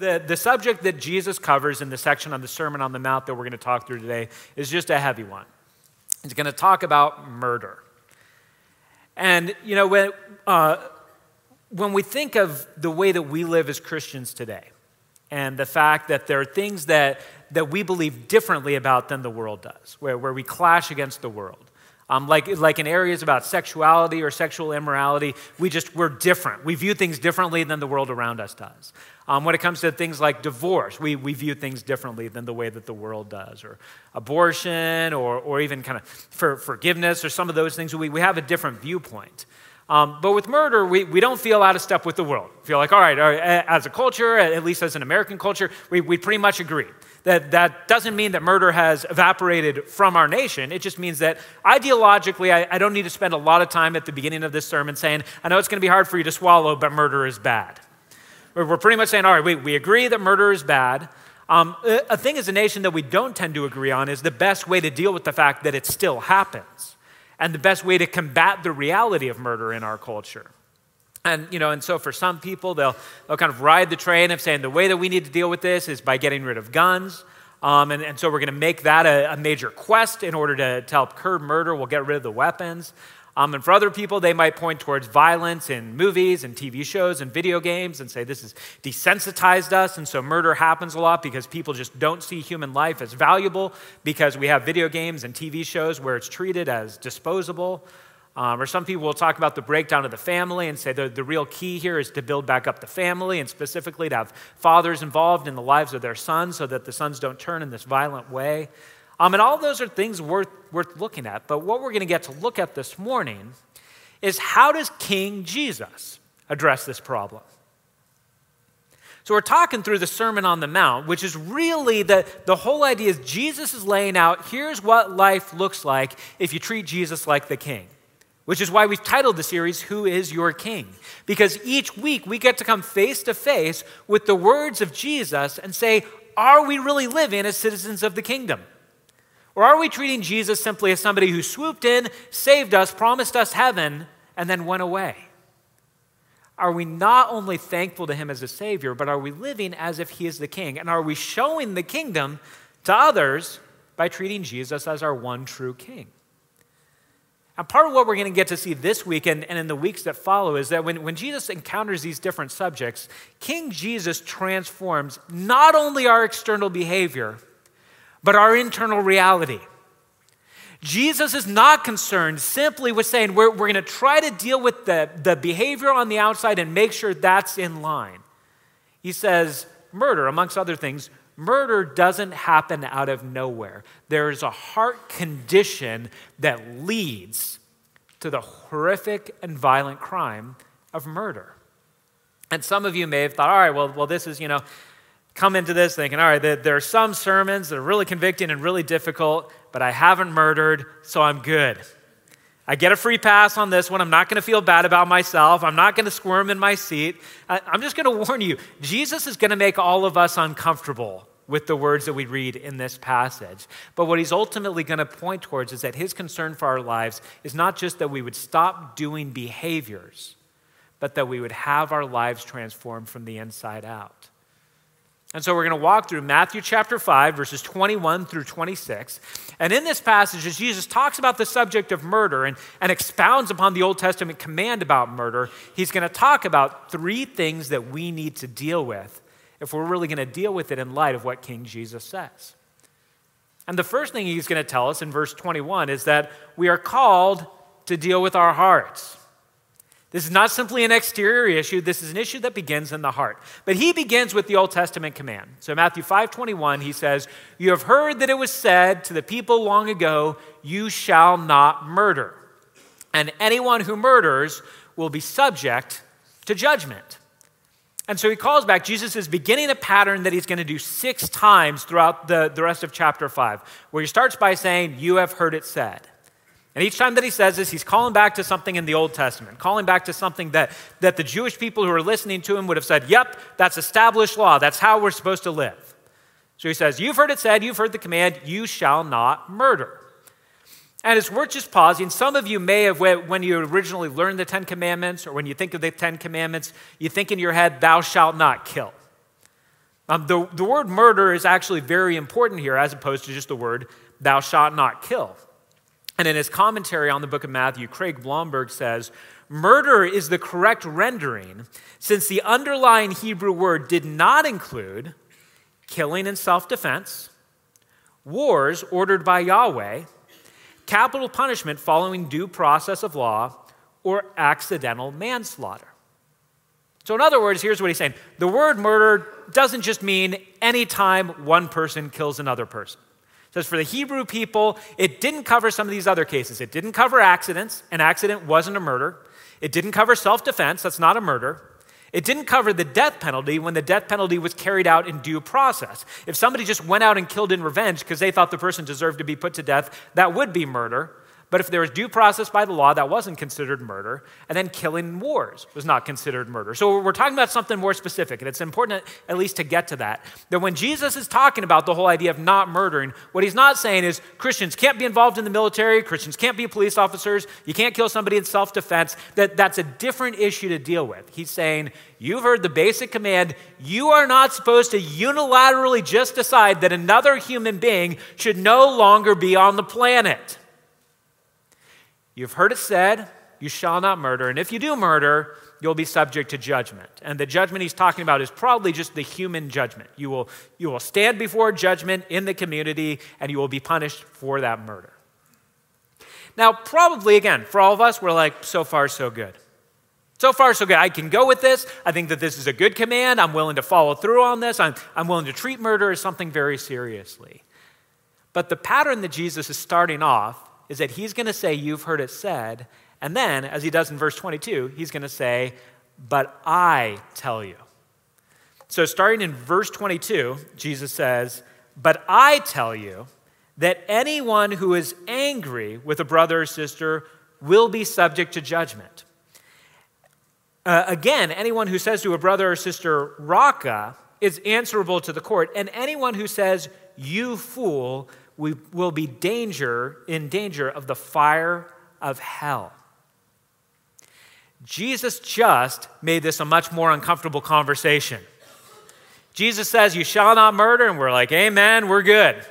the, the subject that Jesus covers in the section on the Sermon on the Mount that we're going to talk through today is just a heavy one. He's going to talk about murder. And, you know, when, uh, when we think of the way that we live as Christians today, and the fact that there are things that, that we believe differently about than the world does, where, where we clash against the world. Um, like, like in areas about sexuality or sexual immorality, we just, we're different. We view things differently than the world around us does. Um, when it comes to things like divorce, we, we view things differently than the way that the world does, or abortion, or, or even kind of for forgiveness, or some of those things. We, we have a different viewpoint. Um, but with murder, we, we don't feel out of step with the world. We feel like, all right, all right, as a culture, at least as an American culture, we, we pretty much agree. That, that doesn't mean that murder has evaporated from our nation. It just means that ideologically, I, I don't need to spend a lot of time at the beginning of this sermon saying, I know it's going to be hard for you to swallow, but murder is bad. We're pretty much saying, all right, we, we agree that murder is bad. Um, a thing as a nation that we don't tend to agree on is the best way to deal with the fact that it still happens and the best way to combat the reality of murder in our culture. And, you know, and so for some people, they'll, they'll kind of ride the train of saying the way that we need to deal with this is by getting rid of guns. Um, and, and, so we're going to make that a, a, major quest in order to, to help curb murder. We'll get rid of the weapons. Um, and for other people, they might point towards violence in movies and TV shows and video games and say this has desensitized us. And so murder happens a lot because people just don't see human life as valuable because we have video games and TV shows where it's treated as disposable. Um, or some people will talk about the breakdown of the family and say the, the real key here is to build back up the family and specifically to have fathers involved in the lives of their sons so that the sons don't turn in this violent way. Um, and all those are things worth, worth looking at. But what we're going to get to look at this morning is how does King Jesus address this problem? So we're talking through the Sermon on the Mount, which is really the, the whole idea is Jesus is laying out here's what life looks like if you treat Jesus like the king which is why we've titled the series, Who is Your King? Because each week we get to come face to face with the words of Jesus and say, Are we really living as citizens of the kingdom? Or are we treating Jesus simply as somebody who swooped in, saved us, promised us heaven, and then went away? Are we not only thankful to him as a Savior, but are we living as if he is the King? And are we showing the kingdom to others by treating Jesus as our one true King? And part of what we're going to get to see this week and, and in the weeks that follow is that when, when Jesus encounters these different subjects, King Jesus transforms not only our external behavior, but our internal reality. Jesus is not concerned simply with saying we're, we're going to try to deal with the, the behavior on the outside and make sure that's in line. He says, murder, amongst other things, Murder doesn't happen out of nowhere. There is a heart condition that leads to the horrific and violent crime of murder. And some of you may have thought, all right, well, well this is, you know, come into this thinking, all right, there, are some sermons that are really convicting and really difficult, but I haven't murdered, so I'm good. I get a free pass on this one. I'm not going to feel bad about myself. I'm not going to squirm in my seat. I'm just going to warn you Jesus is going to make all of us uncomfortable with the words that we read in this passage. But what he's ultimately going to point towards is that his concern for our lives is not just that we would stop doing behaviors, but that we would have our lives transformed from the inside out. And so we're going to walk through Matthew chapter 5, verses 21 through 26. And in this passage, as Jesus talks about the subject of murder and, and expounds upon the Old Testament command about murder, he's going to talk about three things that we need to deal with if we're really going to deal with it in light of what King Jesus says. And the first thing he's going to tell us in verse 21 is that we are called to deal with our hearts. This is not simply an exterior issue, this is an issue that begins in the heart. But he begins with the Old Testament command. So Matthew 5:21 he says, "You have heard that it was said to the people long ago, you shall not murder. And anyone who murders will be subject to judgment." And so he calls back, Jesus is beginning a pattern that he's going to do six times throughout the, the rest of chapter 5, where he starts by saying, You have heard it said. And each time that he says this, he's calling back to something in the Old Testament, calling back to something that, that the Jewish people who are listening to him would have said, Yep, that's established law. That's how we're supposed to live. So he says, You've heard it said, you've heard the command, you shall not murder. And it's worth just pausing. Some of you may have, when you originally learned the Ten Commandments, or when you think of the Ten Commandments, you think in your head, Thou shalt not kill. Um, the, the word murder is actually very important here as opposed to just the word thou shalt not kill. And in his commentary on the book of Matthew, Craig Blomberg says, Murder is the correct rendering since the underlying Hebrew word did not include killing in self defense, wars ordered by Yahweh, capital punishment following due process of law, or accidental manslaughter. So, in other words, here's what he's saying the word murder doesn't just mean anytime one person kills another person. Says for the Hebrew people, it didn't cover some of these other cases. It didn't cover accidents. An accident wasn't a murder. It didn't cover self defense. That's not a murder. It didn't cover the death penalty when the death penalty was carried out in due process. If somebody just went out and killed in revenge because they thought the person deserved to be put to death, that would be murder. But if there was due process by the law, that wasn't considered murder. And then killing wars was not considered murder. So we're talking about something more specific, and it's important at least to get to that. That when Jesus is talking about the whole idea of not murdering, what he's not saying is Christians can't be involved in the military, Christians can't be police officers, you can't kill somebody in self defense. That, that's a different issue to deal with. He's saying, You've heard the basic command. You are not supposed to unilaterally just decide that another human being should no longer be on the planet. You've heard it said, you shall not murder. And if you do murder, you'll be subject to judgment. And the judgment he's talking about is probably just the human judgment. You will, you will stand before judgment in the community and you will be punished for that murder. Now, probably again, for all of us, we're like, so far, so good. So far, so good. I can go with this. I think that this is a good command. I'm willing to follow through on this. I'm, I'm willing to treat murder as something very seriously. But the pattern that Jesus is starting off is that he's going to say, You've heard it said. And then, as he does in verse 22, he's going to say, But I tell you. So, starting in verse 22, Jesus says, But I tell you that anyone who is angry with a brother or sister will be subject to judgment. Uh, again, anyone who says to a brother or sister, Raca, is answerable to the court. And anyone who says, You fool, we will be danger in danger of the fire of hell. Jesus just made this a much more uncomfortable conversation. Jesus says, You shall not murder, and we're like, Amen, we're good.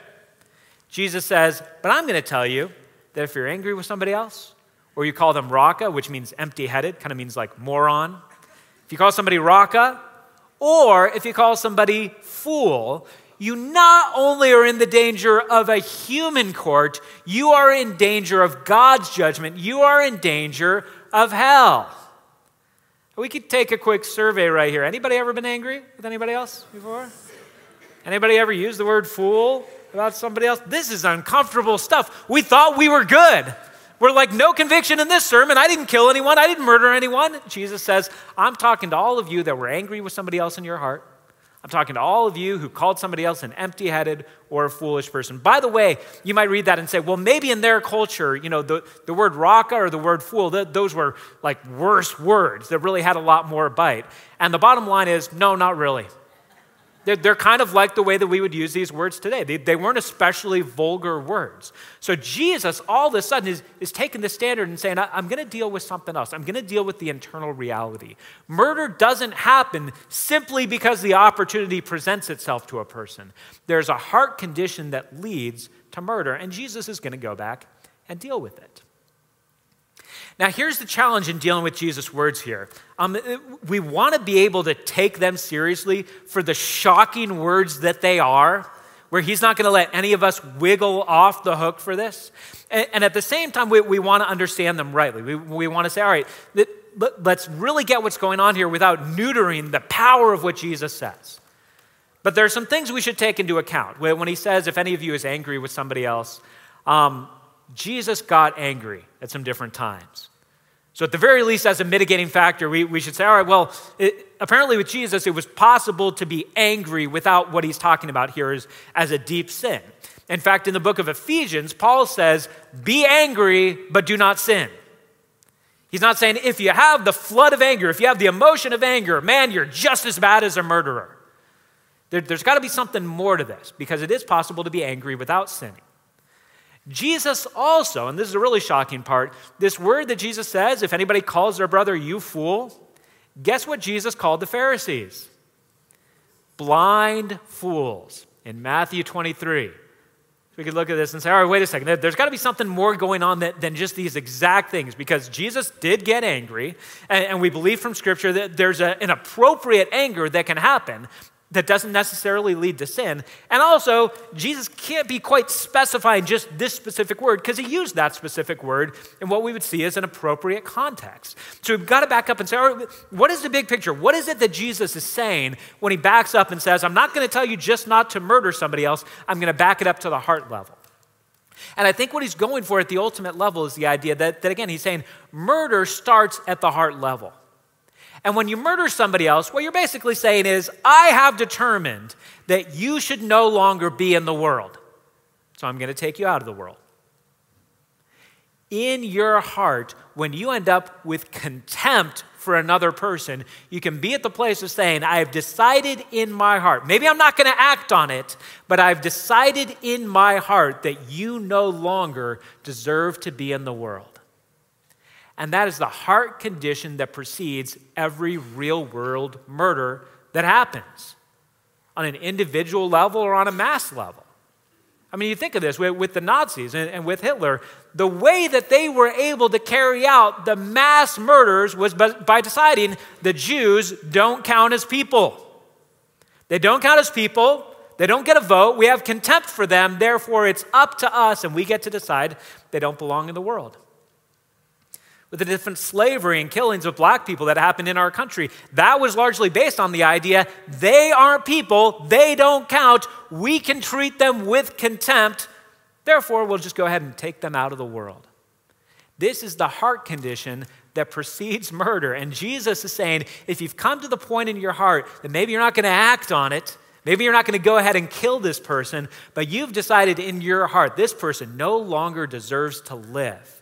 Jesus says, But I'm going to tell you that if you're angry with somebody else, or you call them raca, which means empty headed, kind of means like moron. If you call somebody raca, or if you call somebody fool, you not only are in the danger of a human court, you are in danger of God's judgment. You are in danger of hell. We could take a quick survey right here. Anybody ever been angry with anybody else before? Anybody ever used the word fool about somebody else? This is uncomfortable stuff. We thought we were good. We're like, no conviction in this sermon. I didn't kill anyone. I didn't murder anyone. Jesus says, I'm talking to all of you that were angry with somebody else in your heart. I'm talking to all of you who called somebody else an empty headed or a foolish person. By the way, you might read that and say, well, maybe in their culture, you know, the, the word raca or the word fool, those were like worse words that really had a lot more bite. And the bottom line is, no, not really. They're, kind of like the way that we would use these words today. They, they weren't especially vulgar words. So Jesus, all of a sudden, is, is taking the standard and saying, I'm going to deal with something else. I'm going to deal with the internal reality. Murder doesn't happen simply because the opportunity presents itself to a person. There's a heart condition that leads to murder, and Jesus is going to go back and deal with it. Now, here's the challenge in dealing with Jesus' words here. Um, we want to be able to take them seriously for the shocking words that they are, where he's not going to let any of us wiggle off the hook for this. And, and at the same time, we, we want to understand them rightly. We, we want to say, all right, let's really get what's going on here without neutering the power of what Jesus says. But there are some things we should take into account. When he says, if any of you is angry with somebody else, um, Jesus got angry at some different times. So, at the very least, as a mitigating factor, we, we should say, all right, well, it, apparently with Jesus, it was possible to be angry without what he's talking about here as, as a deep sin. In fact, in the book of Ephesians, Paul says, be angry, but do not sin. He's not saying if you have the flood of anger, if you have the emotion of anger, man, you're just as bad as a murderer. There, there's got to be something more to this because it is possible to be angry without sinning. Jesus also, and this is a really shocking part, this word that Jesus says, if anybody calls their brother you fool, guess what Jesus called the Pharisees? blind fools in Matthew 23. We could look at this and say, all right, wait a second. There's got to be something more going on than just these exact things because Jesus did get angry, and, we believe from Scripture that there's an appropriate anger that can happen that doesn't necessarily lead to sin. And also, Jesus can't be quite specifying just this specific word because he used that specific word in what we would see as an appropriate context. So we've got to back up and say, what is the big picture? What is it that Jesus is saying when he backs up and says, I'm not going to tell you just not to murder somebody else, I'm going to back it up to the heart level? And I think what he's going for at the ultimate level is the idea that, that again, he's saying murder starts at the heart level. And when you murder somebody else, what you're basically saying is, I have determined that you should no longer be in the world. So I'm going to take you out of the world. In your heart, when you end up with contempt for another person, you can be at the place of saying, I have decided in my heart, maybe I'm not going to act on it, but I've decided in my heart that you no longer deserve to be in the world. And that is the heart condition that precedes every real world murder that happens on an individual level or on a mass level. I mean, you think of this with, the Nazis and, with Hitler, the way that they were able to carry out the mass murders was by deciding the Jews don't count as people. They don't count as people. They don't get a vote. We have contempt for them. Therefore, it's up to us, and we get to decide they don't belong in the world with the different slavery and killings of black people that happened in our country. That was largely based on the idea they aren't people, they don't count, we can treat them with contempt, therefore, we'll just go ahead and take them out of the world. This is the heart condition that precedes murder. And Jesus is saying if you've come to the point in your heart that maybe you're not going to act on it, Maybe you're not going to go ahead and kill this person, but you've decided in your heart this person no longer deserves to live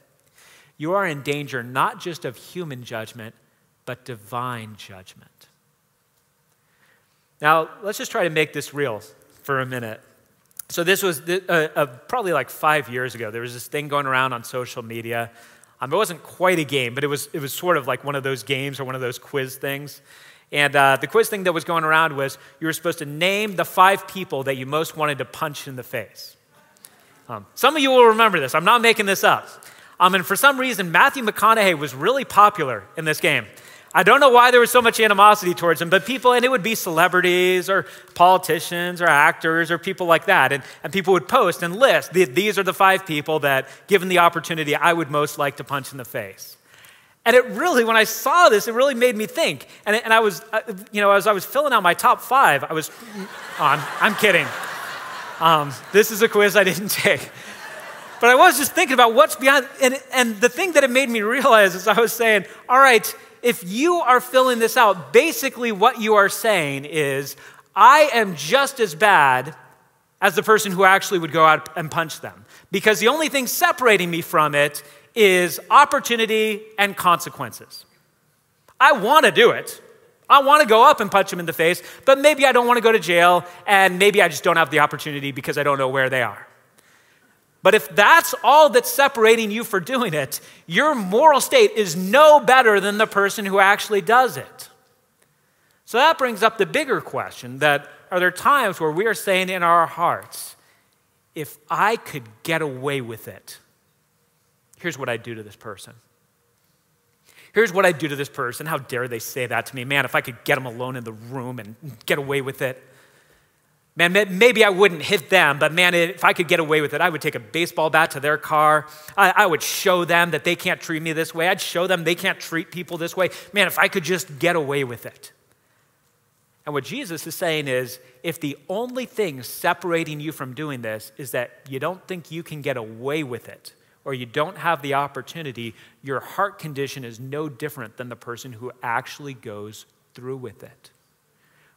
you are in danger not just of human judgment, but divine judgment. Now, let's just try to make this real for a minute. So, this was uh, uh, probably like five years ago. There was this thing going around on social media. Um, it wasn't quite a game, but it was, it was sort of like one of those games or one of those quiz things. And uh, the quiz thing that was going around was you were supposed to name the five people that you most wanted to punch in the face. Um, some of you will remember this. I'm not making this up. Um, and for some reason, Matthew McConaughey was really popular in this game. I don't know why there was so much animosity towards him, but people, and it would be celebrities or politicians or actors or people like that. And, and people would post and list these are the five people that, given the opportunity, I would most like to punch in the face. And it really, when I saw this, it really made me think. And, and I was, uh, you know, as I was filling out my top five, I was, oh, I'm, I'm kidding. Um, this is a quiz I didn't take. But I was just thinking about what's beyond, and, and the thing that it made me realize is I was saying, all right, if you are filling this out, basically what you are saying is, I am just as bad as the person who actually would go out and punch them. Because the only thing separating me from it is opportunity and consequences. I want to do it. I want to go up and punch them in the face, but maybe I don't want to go to jail, and maybe I just don't have the opportunity because I don't know where they are. But if that's all that's separating you for doing it, your moral state is no better than the person who actually does it. So that brings up the bigger question that are there times where we are saying in our hearts, if I could get away with it, here's what I'd do to this person. Here's what I'd do to this person. How dare they say that to me? Man, if I could get them alone in the room and get away with it. Man, maybe I wouldn't hit them, but man, if I could get away with it, I would take a baseball bat to their car. I, I, would show them that they can't treat me this way. I'd show them they can't treat people this way. Man, if I could just get away with it. And what Jesus is saying is if the only thing separating you from doing this is that you don't think you can get away with it, or you don't have the opportunity, your heart condition is no different than the person who actually goes through with it.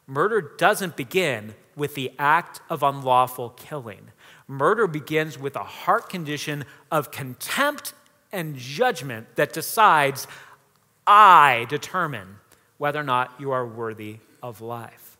Murder doesn't begin with the act of unlawful killing. Murder begins with a heart condition of contempt and judgment that decides, I determine whether or not you are worthy of life.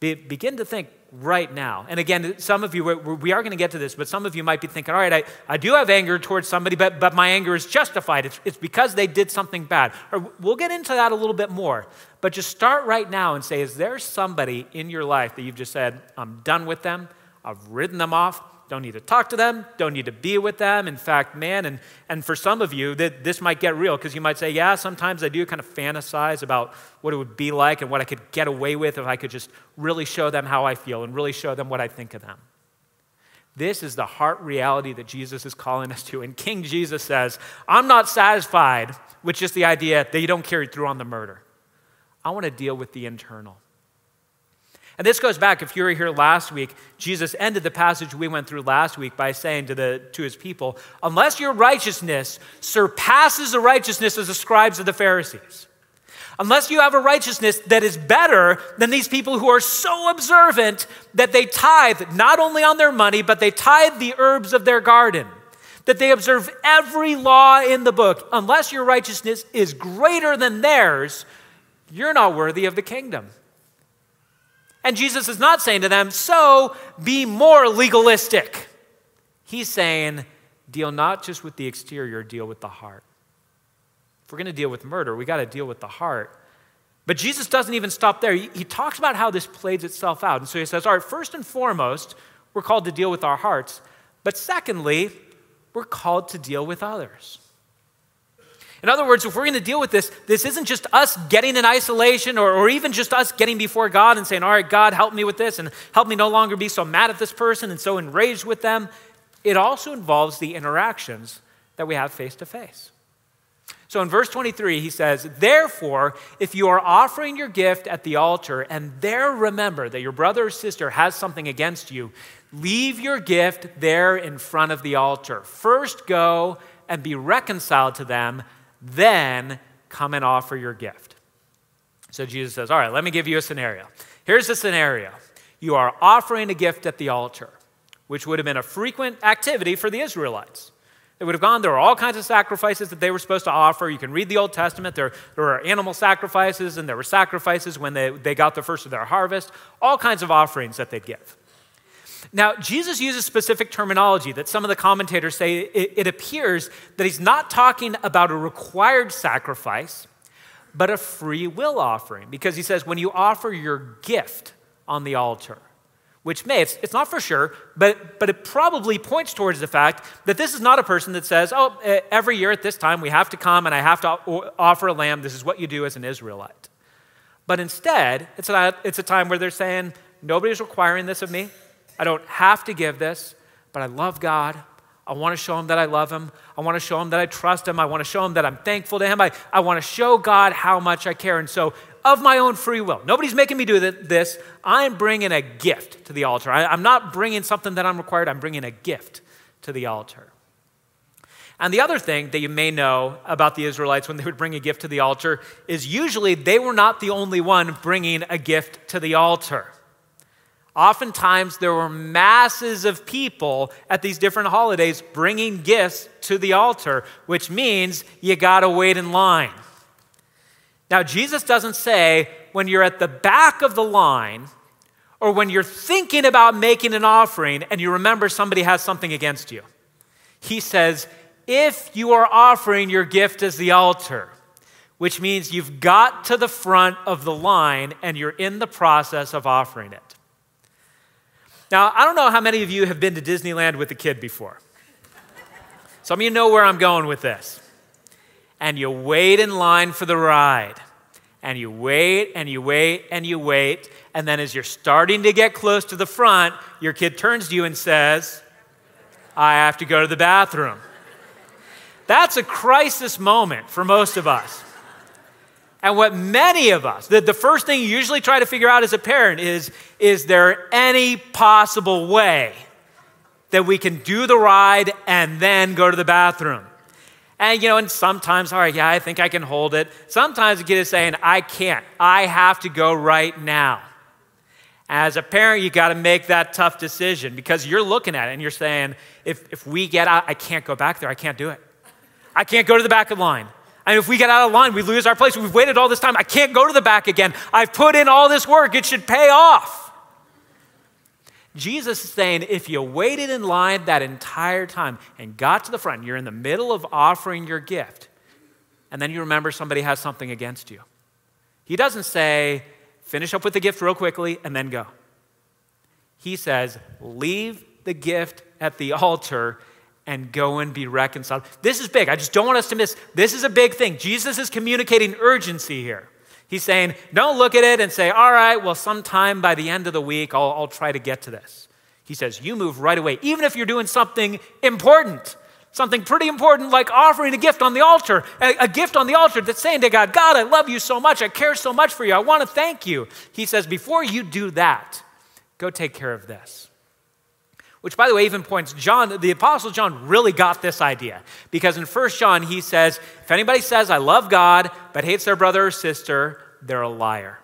Be, begin to think right now. And again, some of you, we are going to get to this, but some of you might be thinking, all right, I, I do have anger towards somebody, but, but my anger is justified. It's, it's because they did something bad. Or we'll get into that a little bit more. But just start right now and say, is there somebody in your life that you've just said, I'm done with them, I've ridden them off, don't need to talk to them, don't need to be with them. In fact, man, and, and for some of you, that this might get real because you might say, yeah, sometimes I do kind of fantasize about what it would be like and what I could get away with if I could just really show them how I feel and really show them what I think of them. This is the heart reality that Jesus is calling us to. And King Jesus says, I'm not satisfied with just the idea that you don't carry through on the murder. I want to deal with the internal. And this goes back, if you were here last week, Jesus ended the passage we went through last week by saying to, the, to his people, Unless your righteousness surpasses the righteousness of the scribes of the Pharisees, unless you have a righteousness that is better than these people who are so observant that they tithe not only on their money, but they tithe the herbs of their garden, that they observe every law in the book, unless your righteousness is greater than theirs, you're not worthy of the kingdom. And Jesus is not saying to them, so be more legalistic. He's saying, deal not just with the exterior, deal with the heart. If we're going to deal with murder, we got to deal with the heart. But Jesus doesn't even stop there. He, he, talks about how this plays itself out. And so he says, all right, first and foremost, we're called to deal with our hearts. But secondly, we're called to deal with others. In other words, if we're going to deal with this, this isn't just us getting in isolation or, or even just us getting before God and saying, All right, God, help me with this and help me no longer be so mad at this person and so enraged with them. It also involves the interactions that we have face to face. So in verse 23, he says, Therefore, if you are offering your gift at the altar and there remember that your brother or sister has something against you, leave your gift there in front of the altar. First go and be reconciled to them then come and offer your gift. So Jesus says, All right, let me give you a scenario. Here's the scenario you are offering a gift at the altar, which would have been a frequent activity for the Israelites. They would have gone, there were all kinds of sacrifices that they were supposed to offer. You can read the Old Testament. There, there were animal sacrifices, and there were sacrifices when they, they got the first of their harvest, all kinds of offerings that they'd give. Now, Jesus uses specific terminology that some of the commentators say it, it, appears that he's not talking about a required sacrifice, but a free will offering. Because he says, when you offer your gift on the altar, which may, it's, it's not for sure, but, but it probably points towards the fact that this is not a person that says, oh, every year at this time we have to come and I have to offer a lamb. This is what you do as an Israelite. But instead, it's a, it's a time where they're saying, nobody's requiring this of me. I don't have to give this, but I love God. I want to show him that I love him. I want to show him that I trust him. I want to show him that I'm thankful to him. I, I want to show God how much I care. And so, of my own free will, nobody's making me do this. I'm bringing a gift to the altar. I, I'm not bringing something that I'm required, I'm bringing a gift to the altar. And the other thing that you may know about the Israelites when they would bring a gift to the altar is usually they were not the only one bringing a gift to the altar. Oftentimes, there were masses of people at these different holidays bringing gifts to the altar, which means you got to wait in line. Now, Jesus doesn't say when you're at the back of the line or when you're thinking about making an offering and you remember somebody has something against you. He says, if you are offering your gift as the altar, which means you've got to the front of the line and you're in the process of offering it. Now, I don't know how many of you have been to Disneyland with a kid before. Some of you know where I'm going with this. And you wait in line for the ride. And you wait and you wait and you wait. And then as you're starting to get close to the front, your kid turns to you and says, I have to go to the bathroom. That's a crisis moment for most of us. And what many of us, the, the first thing you usually try to figure out as a parent is is there any possible way that we can do the ride and then go to the bathroom? And you know, and sometimes, all right, yeah, I think I can hold it. Sometimes the kid is saying, I can't. I have to go right now. As a parent, you got to make that tough decision because you're looking at it and you're saying, if, if we get out, I can't go back there. I can't do it. I can't go to the back of the line. And if we get out of line, we lose our place. We've waited all this time. I can't go to the back again. I've put in all this work. It should pay off. Jesus is saying if you waited in line that entire time and got to the front, you're in the middle of offering your gift, and then you remember somebody has something against you. He doesn't say, finish up with the gift real quickly and then go. He says, leave the gift at the altar and go and be reconciled. This is big. I just don't want us to miss. This is a big thing. Jesus is communicating urgency here. He's saying, don't look at it and say, all right, well, sometime by the end of the week, I'll, I'll try to get to this. He says, you move right away, even if you're doing something important, something pretty important like offering a gift on the altar, a, a gift on the altar that's saying to God, God, I love you so much. I care so much for you. I want to thank you. He says, before you do that, go take care of this. Which, by the way, even points, John, the Apostle John really got this idea. Because in 1 John, he says, if anybody says, I love God, but hates their brother or sister, they're a liar.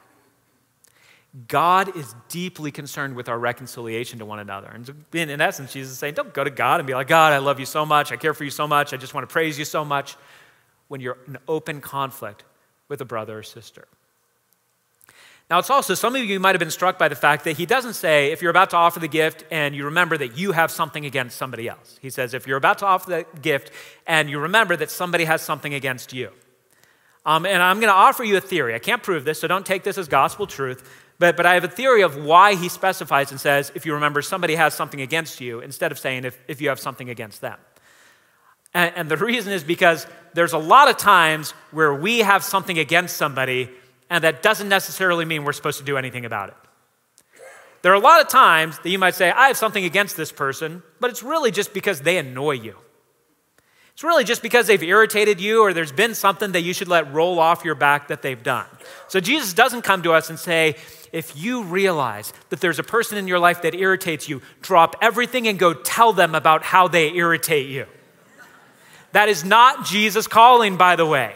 God is deeply concerned with our reconciliation to one another. And in essence, Jesus is saying, don't go to God and be like, God, I love you so much. I care for you so much. I just want to praise you so much. When you're in open conflict with a brother or sister. Now, it's also, some of you might have been struck by the fact that he doesn't say, if you're about to offer the gift and you remember that you have something against somebody else. He says, if you're about to offer the gift and you remember that somebody has something against you. Um, and I'm going to offer you a theory. I can't prove this, so don't take this as gospel truth. But, but I have a theory of why he specifies and says, if you remember somebody has something against you, instead of saying, if, if you have something against them. And, and the reason is because there's a lot of times where we have something against somebody and that doesn't necessarily mean we're supposed to do anything about it. There are a lot of times that you might say, I have something against this person, but it's really just because they annoy you. It's really just because they've irritated you or there's been something that you should let roll off your back that they've done. So Jesus doesn't come to us and say, if you realize that there's a person in your life that irritates you, drop everything and go tell them about how they irritate you. That is not Jesus calling, by the way.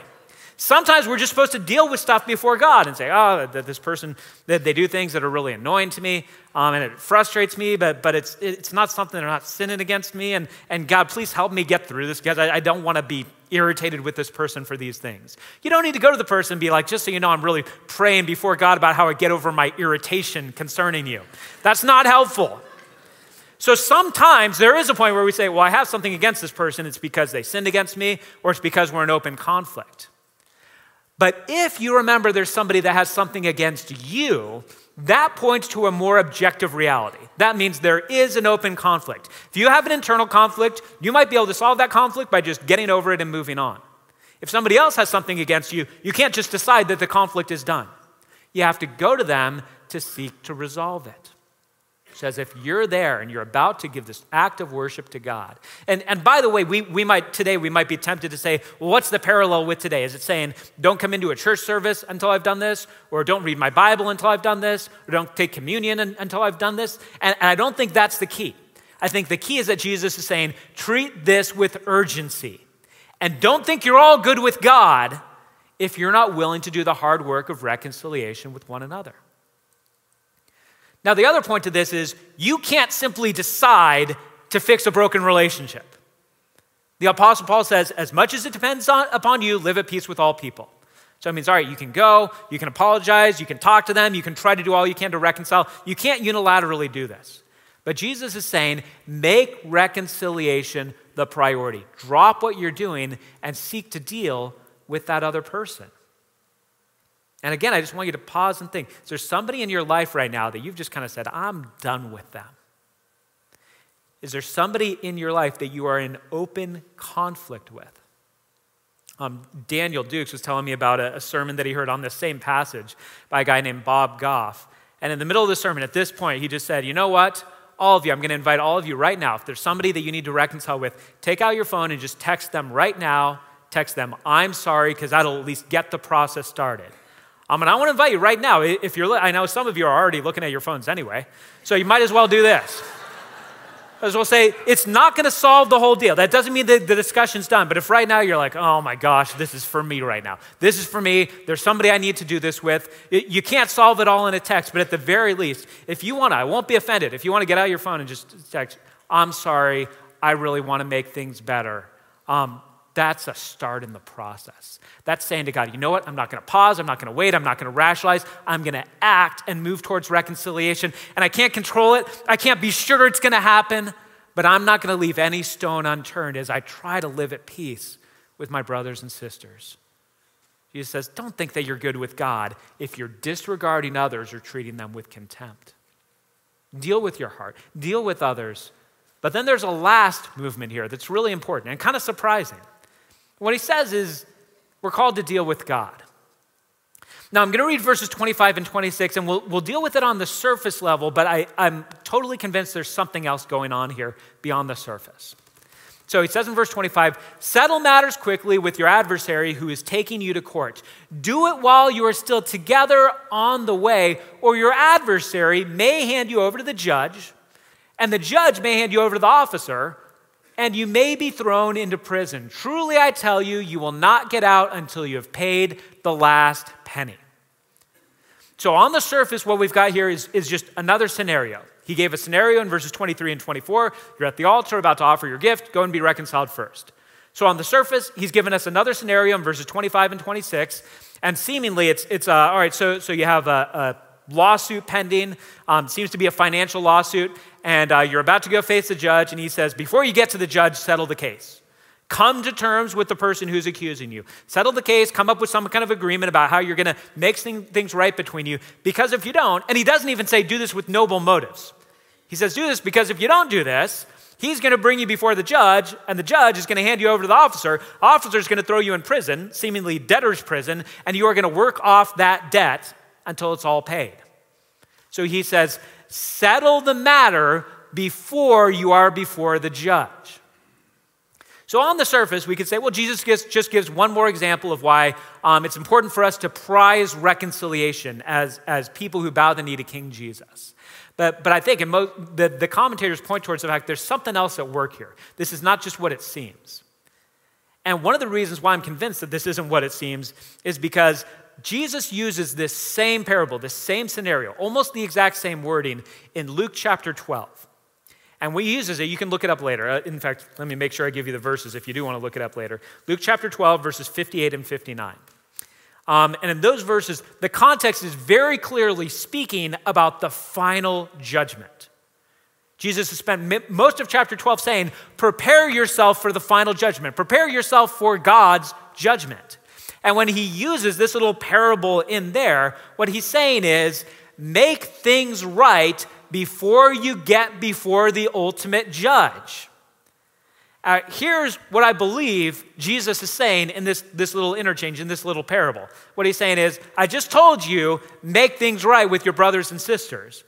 Sometimes we're just supposed to deal with stuff before God and say, oh, that this person, that they do things that are really annoying to me um, and it frustrates me, but, but it's, it's not something they're not sinning against me. And, and God, please help me get through this because I, I don't want to be irritated with this person for these things. You don't need to go to the person and be like, just so you know, I'm really praying before God about how I get over my irritation concerning you. That's not helpful. So sometimes there is a point where we say, well, I have something against this person. It's because they sinned against me, or it's because we're in open conflict. But if you remember there's somebody that has something against you, that points to a more objective reality. That means there is an open conflict. If you have an internal conflict, you might be able to solve that conflict by just getting over it and moving on. If somebody else has something against you, you can't just decide that the conflict is done. You have to go to them to seek to resolve it says if you're there and you're about to give this act of worship to God, and, and by the way, we, we might today we might be tempted to say, well, what's the parallel with today? Is it saying, don't come into a church service until I've done this, or don't read my Bible until I've done this, or don't take communion until I've done this? And, and I don't think that's the key. I think the key is that Jesus is saying, treat this with urgency. And don't think you're all good with God if you're not willing to do the hard work of reconciliation with one another. Now, the other point to this is you can't simply decide to fix a broken relationship. The Apostle Paul says, as much as it depends on, upon you, live at peace with all people. So it means, all right, you can go, you can apologize, you can talk to them, you can try to do all you can to reconcile. You can't unilaterally do this. But Jesus is saying, make reconciliation the priority. Drop what you're doing and seek to deal with that other person. And again, I just want you to pause and think is there somebody in your life right now that you've just kind of said, I'm done with them? Is there somebody in your life that you are in open conflict with? Um, Daniel Dukes was telling me about a, a sermon that he heard on this same passage by a guy named Bob Goff. And in the middle of the sermon, at this point, he just said, You know what? All of you, I'm going to invite all of you right now. If there's somebody that you need to reconcile with, take out your phone and just text them right now. Text them, I'm sorry, because that'll at least get the process started. Um, and I want to invite you right now, if you're, I know some of you are already looking at your phones anyway, so you might as well do this. As well say, it's not going to solve the whole deal. That doesn't mean that the discussion's done. But if right now you're like, oh my gosh, this is for me right now. This is for me. There's somebody I need to do this with. you can't solve it all in a text, but at the very least, if you want to, I won't be offended. If you want to get out your phone and just text, I'm sorry, I really want to make things better. Um, that's a start in the process. That's saying to God, you know what? I'm not going to pause. I'm not going to wait. I'm not going to rationalize. I'm going to act and move towards reconciliation. And I can't control it. I can't be sure it's going to happen, but I'm not going to leave any stone unturned as I try to live at peace with my brothers and sisters. Jesus says, don't think that you're good with God if you're disregarding others or treating them with contempt. Deal with your heart, deal with others. But then there's a last movement here that's really important and kind of surprising. What he says is, we're called to deal with God. Now, I'm going to read verses 25 and 26, and we'll, we'll deal with it on the surface level, but I, I'm totally convinced there's something else going on here beyond the surface. So he says in verse 25, settle matters quickly with your adversary who is taking you to court. Do it while you are still together on the way, or your adversary may hand you over to the judge, and the judge may hand you over to the officer, and you may be thrown into prison. Truly, I tell you, you will not get out until you have paid the last penny. So, on the surface, what we've got here is, is just another scenario. He gave a scenario in verses 23 and 24. You're at the altar about to offer your gift, go and be reconciled first. So, on the surface, he's given us another scenario in verses 25 and 26. And seemingly, it's, it's uh, all right, so, so you have a, a lawsuit pending, um, seems to be a financial lawsuit, and uh, you're about to go face the judge, and he says, Before you get to the judge, settle the case. Come to terms with the person who's accusing you. Settle the case, come up with some kind of agreement about how you're going to make things right between you. Because if you don't, and he doesn't even say do this with noble motives, he says do this because if you don't do this, he's going to bring you before the judge, and the judge is going to hand you over to the officer. Officer is going to throw you in prison, seemingly debtor's prison, and you are going to work off that debt until it's all paid. So he says, settle the matter before you are before the judge. So, on the surface, we could say, well, Jesus just gives one more example of why um, it's important for us to prize reconciliation as, as people who bow the knee to King Jesus. But, but I think mo- the, the commentators point towards the fact there's something else at work here. This is not just what it seems. And one of the reasons why I'm convinced that this isn't what it seems is because Jesus uses this same parable, this same scenario, almost the exact same wording in Luke chapter 12. And when he uses it, you can look it up later. Uh, in fact, let me make sure I give you the verses if you do want to look it up later. Luke chapter 12, verses 58 and 59. Um, and in those verses, the context is very clearly speaking about the final judgment. Jesus has spent most of chapter 12 saying, Prepare yourself for the final judgment, prepare yourself for God's judgment. And when he uses this little parable in there, what he's saying is, Make things right before you get before the ultimate judge. Uh, here's what I believe Jesus is saying in this, this little interchange, in this little parable. What he's saying is, I just told you, make things right with your brothers and sisters.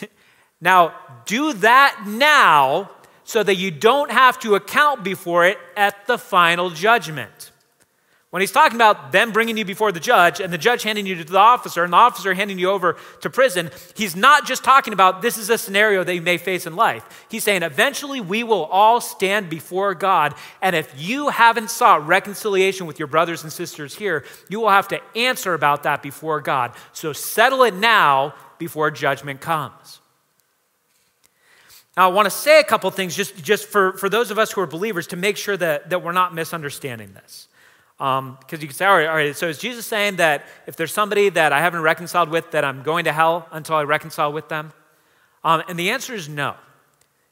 now, do that now so that you don't have to account before it at the final judgment. When he's talking about them bringing you before the judge and the judge handing you to the officer and the officer handing you over to prison, he's not just talking about this is a scenario that you may face in life. He's saying eventually we will all stand before God. And if you haven't sought reconciliation with your brothers and sisters here, you will have to answer about that before God. So settle it now before judgment comes. Now, I want to say a couple things just, just for, for those of us who are believers to make sure that, that we're not misunderstanding this. Because um, you can say, all right, all right, so is Jesus saying that if there's somebody that I haven't reconciled with, that I'm going to hell until I reconcile with them? Um, and the answer is no.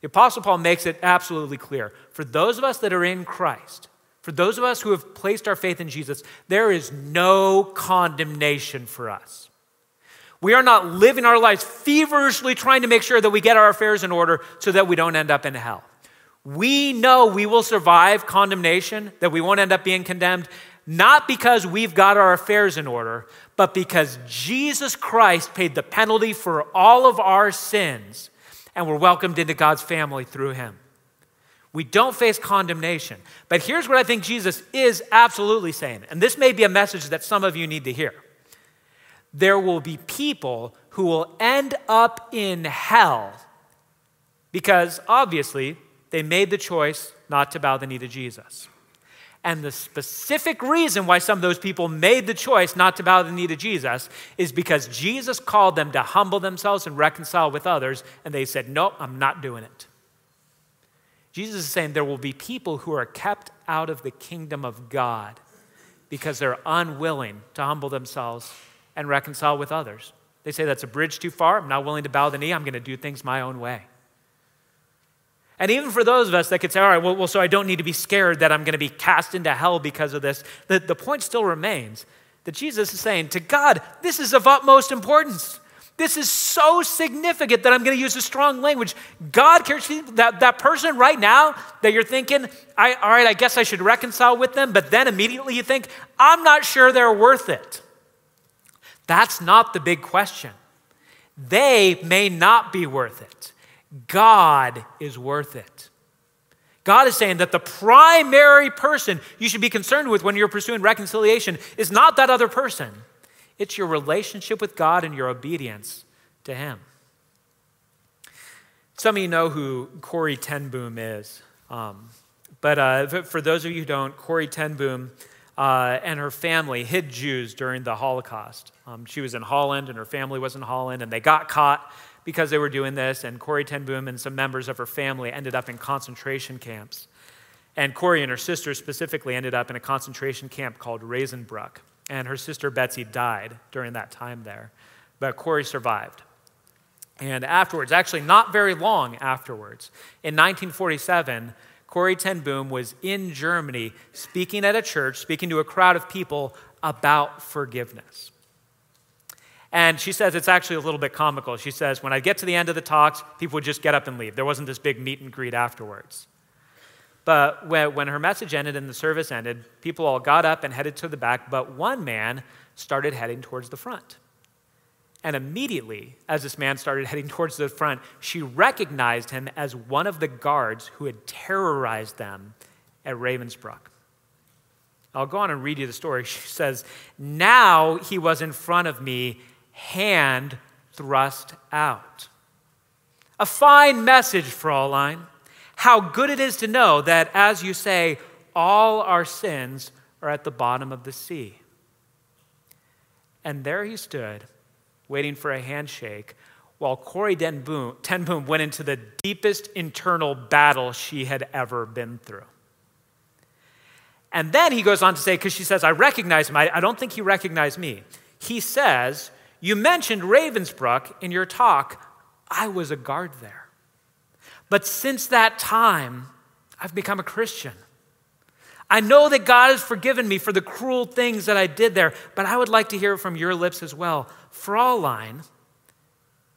The Apostle Paul makes it absolutely clear. For those of us that are in Christ, for those of us who have placed our faith in Jesus, there is no condemnation for us. We are not living our lives feverishly trying to make sure that we get our affairs in order so that we don't end up in hell. We know we will survive condemnation, that we won't end up being condemned, not because we've got our affairs in order, but because Jesus Christ paid the penalty for all of our sins and we're welcomed into God's family through him. We don't face condemnation. But here's what I think Jesus is absolutely saying, and this may be a message that some of you need to hear. There will be people who will end up in hell because obviously they made the choice not to bow the knee to Jesus. And the specific reason why some of those people made the choice not to bow the knee to Jesus is because Jesus called them to humble themselves and reconcile with others, and they said, No, I'm not doing it. Jesus is saying there will be people who are kept out of the kingdom of God because they're unwilling to humble themselves and reconcile with others. They say that's a bridge too far. I'm not willing to bow the knee. I'm going to do things my own way. And even for those of us that could say, all right, well, well so I don't need to be scared that I'm going to be cast into hell because of this, the, the point still remains that Jesus is saying to God, this is of utmost importance. This is so significant that I'm going to use a strong language. God cares that, that person right now that you're thinking, I, all right, I guess I should reconcile with them, but then immediately you think, I'm not sure they're worth it. That's not the big question. They may not be worth it. God is worth it. God is saying that the primary person you should be concerned with when you're pursuing reconciliation is not that other person, it's your relationship with God and your obedience to Him. Some of you know who Corrie ten Boom is. Um, but uh, for those of you who don't, Corrie ten Boom uh, and her family hid Jews during the Holocaust. Um, she was in Holland and her family was in Holland, and they got caught because they were doing this, and Corrie ten Boom and some members of her family ended up in concentration camps. And Corrie and her sister specifically ended up in a concentration camp called Ravensbrück. And her sister Betsie died during that time there. But Corrie survived. And afterwards, actually not very long afterwards, in 1947, Corrie ten Boom was in Germany speaking at a church, speaking to a crowd of people about forgiveness. And she says it's actually a little bit comical. She says, when I get to the end of the talks, people would just get up and leave. There wasn't this big meet and greet afterwards. But when her message ended and the service ended, people all got up and headed to the back, but one man started heading towards the front. And immediately, as this man started heading towards the front, she recognized him as one of the guards who had terrorized them at Ravensbrück. I'll go on and read you the story. She says, Now he was in front of me hand thrust out. A fine message, Fraulein. How good it is to know that, as you say, all our sins are at the bottom of the sea. And there he stood, waiting for a handshake, while Corrie ten Boom, ten Boom went into the deepest internal battle she had ever been through. And then he goes on to say, because she says, I recognize him. I, I don't think he recognized me. He says, you mentioned Ravensbrück in your talk. I was a guard there. But since that time, I've become a Christian. I know that God has forgiven me for the cruel things that I did there, but I would like to hear it from your lips as well. Fraulein,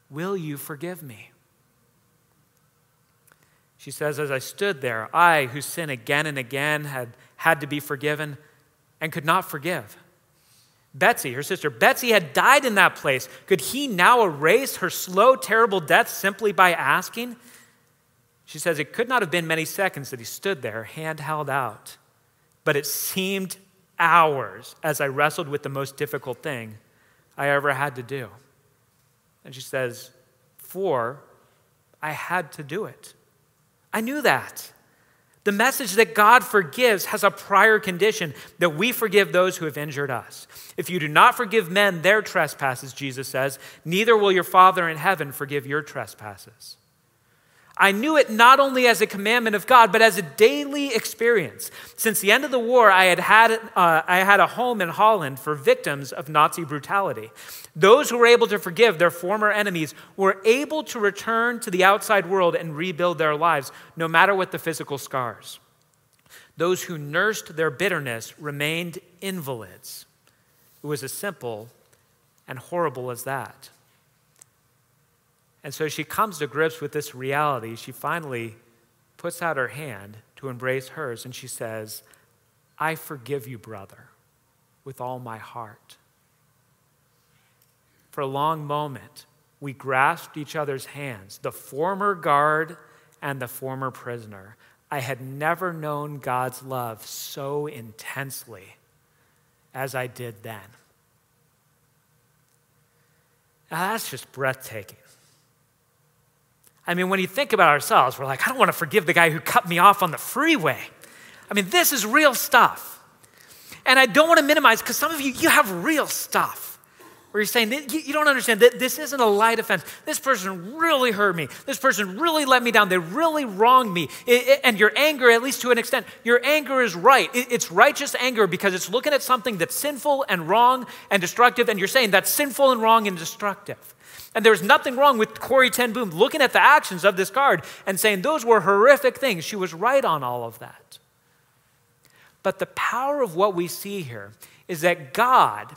will you forgive me? She says, As I stood there, I, who sin again and again, had had to be forgiven and could not forgive. Betsie, her sister, Betsie had died in that place. Could he now erase her slow, terrible death simply by asking? She says it could not have been many seconds that he stood there, hand held out, but it seemed hours as I wrestled with the most difficult thing I ever had to do. And she says, For I had to do it. I knew that. The message that God forgives has a prior condition that we forgive those who have injured us. If you do not forgive men their trespasses, Jesus says, neither will your Father in heaven forgive your trespasses. I knew it not only as a commandment of God, but as a daily experience. Since the end of the war, I had had, uh, I had a home in Holland for victims of Nazi brutality. Those who were able to forgive their former enemies were able to return to the outside world and rebuild their lives, no matter what the physical scars. Those who nursed their bitterness remained invalids. It was as simple and horrible as that. And so she comes to grips with this reality. She finally puts out her hand to embrace hers and she says, I forgive you, brother, with all my heart. For a long moment, we grasped each other's hands, the former guard and the former prisoner. I had never known God's love so intensely as I did then. Now, that's just breathtaking. I mean, when you think about ourselves, we're like, I don't want to forgive the guy who cut me off on the freeway. I mean, this is real stuff. And I don't want to minimize, because some of you, you have real stuff. where you're saying, you don't understand, that this isn't a light offense. This person really hurt me. This person really let me down. They really wronged me. and your anger, at least to an extent, your anger is right. it's righteous anger because it's looking at something that's sinful and wrong and destructive, and you're saying that's sinful and wrong and destructive. And there's nothing wrong with Corrie Ten Boom looking at the actions of this guard and saying those were horrific things. She was right on all of that. But the power of what we see here is that God,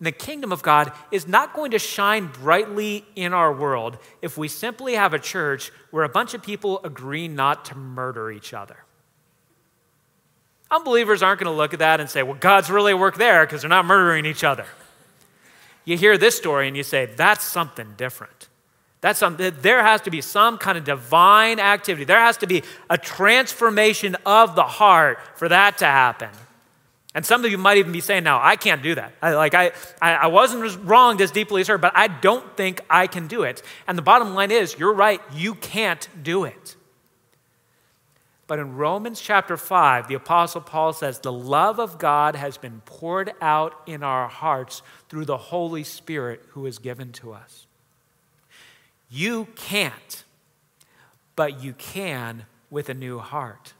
the kingdom of God is not going to shine brightly in our world if we simply have a church where a bunch of people agree not to murder each other. Unbelievers aren't going to look at that and say, well, God's really at work there because they're not murdering each other. You hear this story and you say, that's something different. That's something, there has to be some kind of divine activity. There has to be a transformation of the heart for that to happen. And some of you might even be saying now, I can't do that. I, like I, I wasn't wronged as deeply as her, but I don't think I can do it. And the bottom line is, you're right, you can't do it. But in Romans chapter 5, the Apostle Paul says, The love of God has been poured out in our hearts through the Holy Spirit who is given to us. You can't, but you can with a new heart.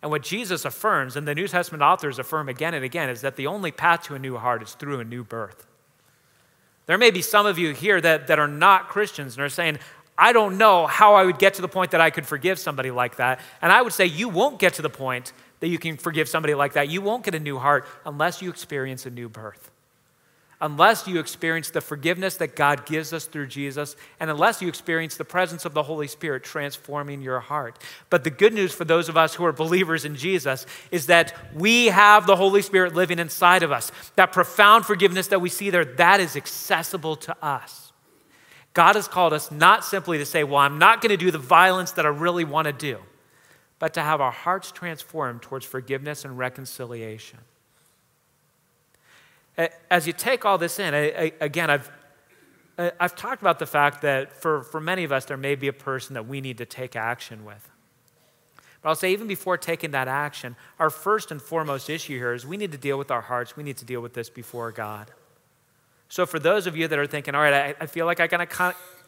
And what Jesus affirms, and the New Testament authors affirm again and again, is that the only path to a new heart is through a new birth. There may be some of you here that, that are not Christians and are saying, I don't know how I would get to the point that I could forgive somebody like that. And I would say, you won't get to the point that you can forgive somebody like that. You won't get a new heart unless you experience a new birth unless you experience the forgiveness that God gives us through Jesus, and unless you experience the presence of the Holy Spirit transforming your heart. But the good news for those of us who are believers in Jesus is that we have the Holy Spirit living inside of us. That profound forgiveness that we see there, that is accessible to us. God has called us not simply to say, Well, I'm not going to do the violence that I really want to do, but to have our hearts transformed towards forgiveness and reconciliation. As you take all this in, I, I, again, I've, I've talked about the fact that for, for many of us, there may be a person that we need to take action with. But I'll say, even before taking that action, our first and foremost issue here is we need to deal with our hearts. We need to deal with this before God. So, for those of you that are thinking, all right, I, I feel like I kind of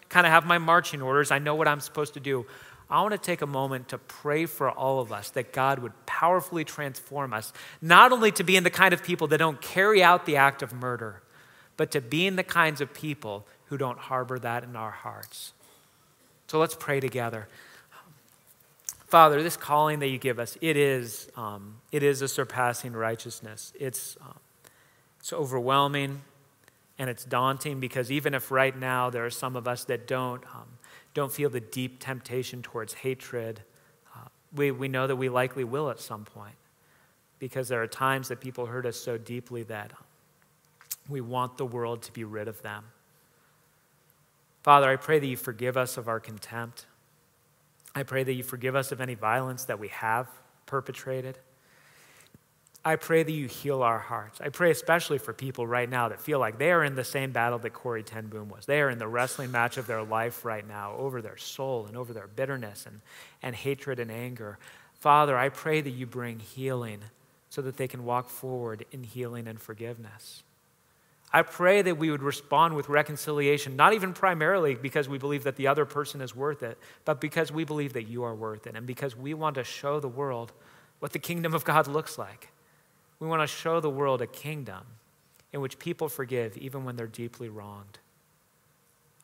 kind of have my marching orders, I know what I'm supposed to do. I want to take a moment to pray for all of us that God would powerfully transform us, not only to being the kind of people that don't carry out the act of murder, but to being the kinds of people who don't harbor that in our hearts. So let's pray together. Father, this calling that you give us, it is, um, it is a surpassing righteousness. It's, um, it's overwhelming and it's daunting because even if right now there are some of us that don't, um, don't feel the deep temptation towards hatred, uh, we, we know that we likely will at some point because there are times that people hurt us so deeply that we want the world to be rid of them. Father, I pray that you forgive us of our contempt. I pray that you forgive us of any violence that we have perpetrated. I pray that you heal our hearts. I pray especially for people right now that feel like they are in the same battle that Corrie Ten Boom was. They are in the wrestling match of their life right now over their soul and over their bitterness and, and hatred and anger. Father, I pray that you bring healing so that they can walk forward in healing and forgiveness. I pray that we would respond with reconciliation, not even primarily because we believe that the other person is worth it, but because we believe that you are worth it and because we want to show the world what the kingdom of God looks like. We want to show the world a kingdom in which people forgive even when they're deeply wronged.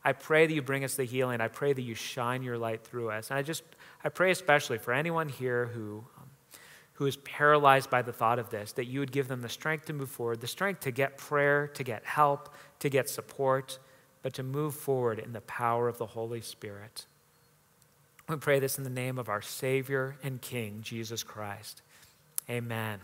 I pray that you bring us the healing. I pray that you shine your light through us. And I just, I pray especially for anyone here who, um, who is paralyzed by the thought of this, that you would give them the strength to move forward, the strength to get prayer, to get help, to get support, but to move forward in the power of the Holy Spirit. We pray this in the name of our Savior and King, Jesus Christ. Amen.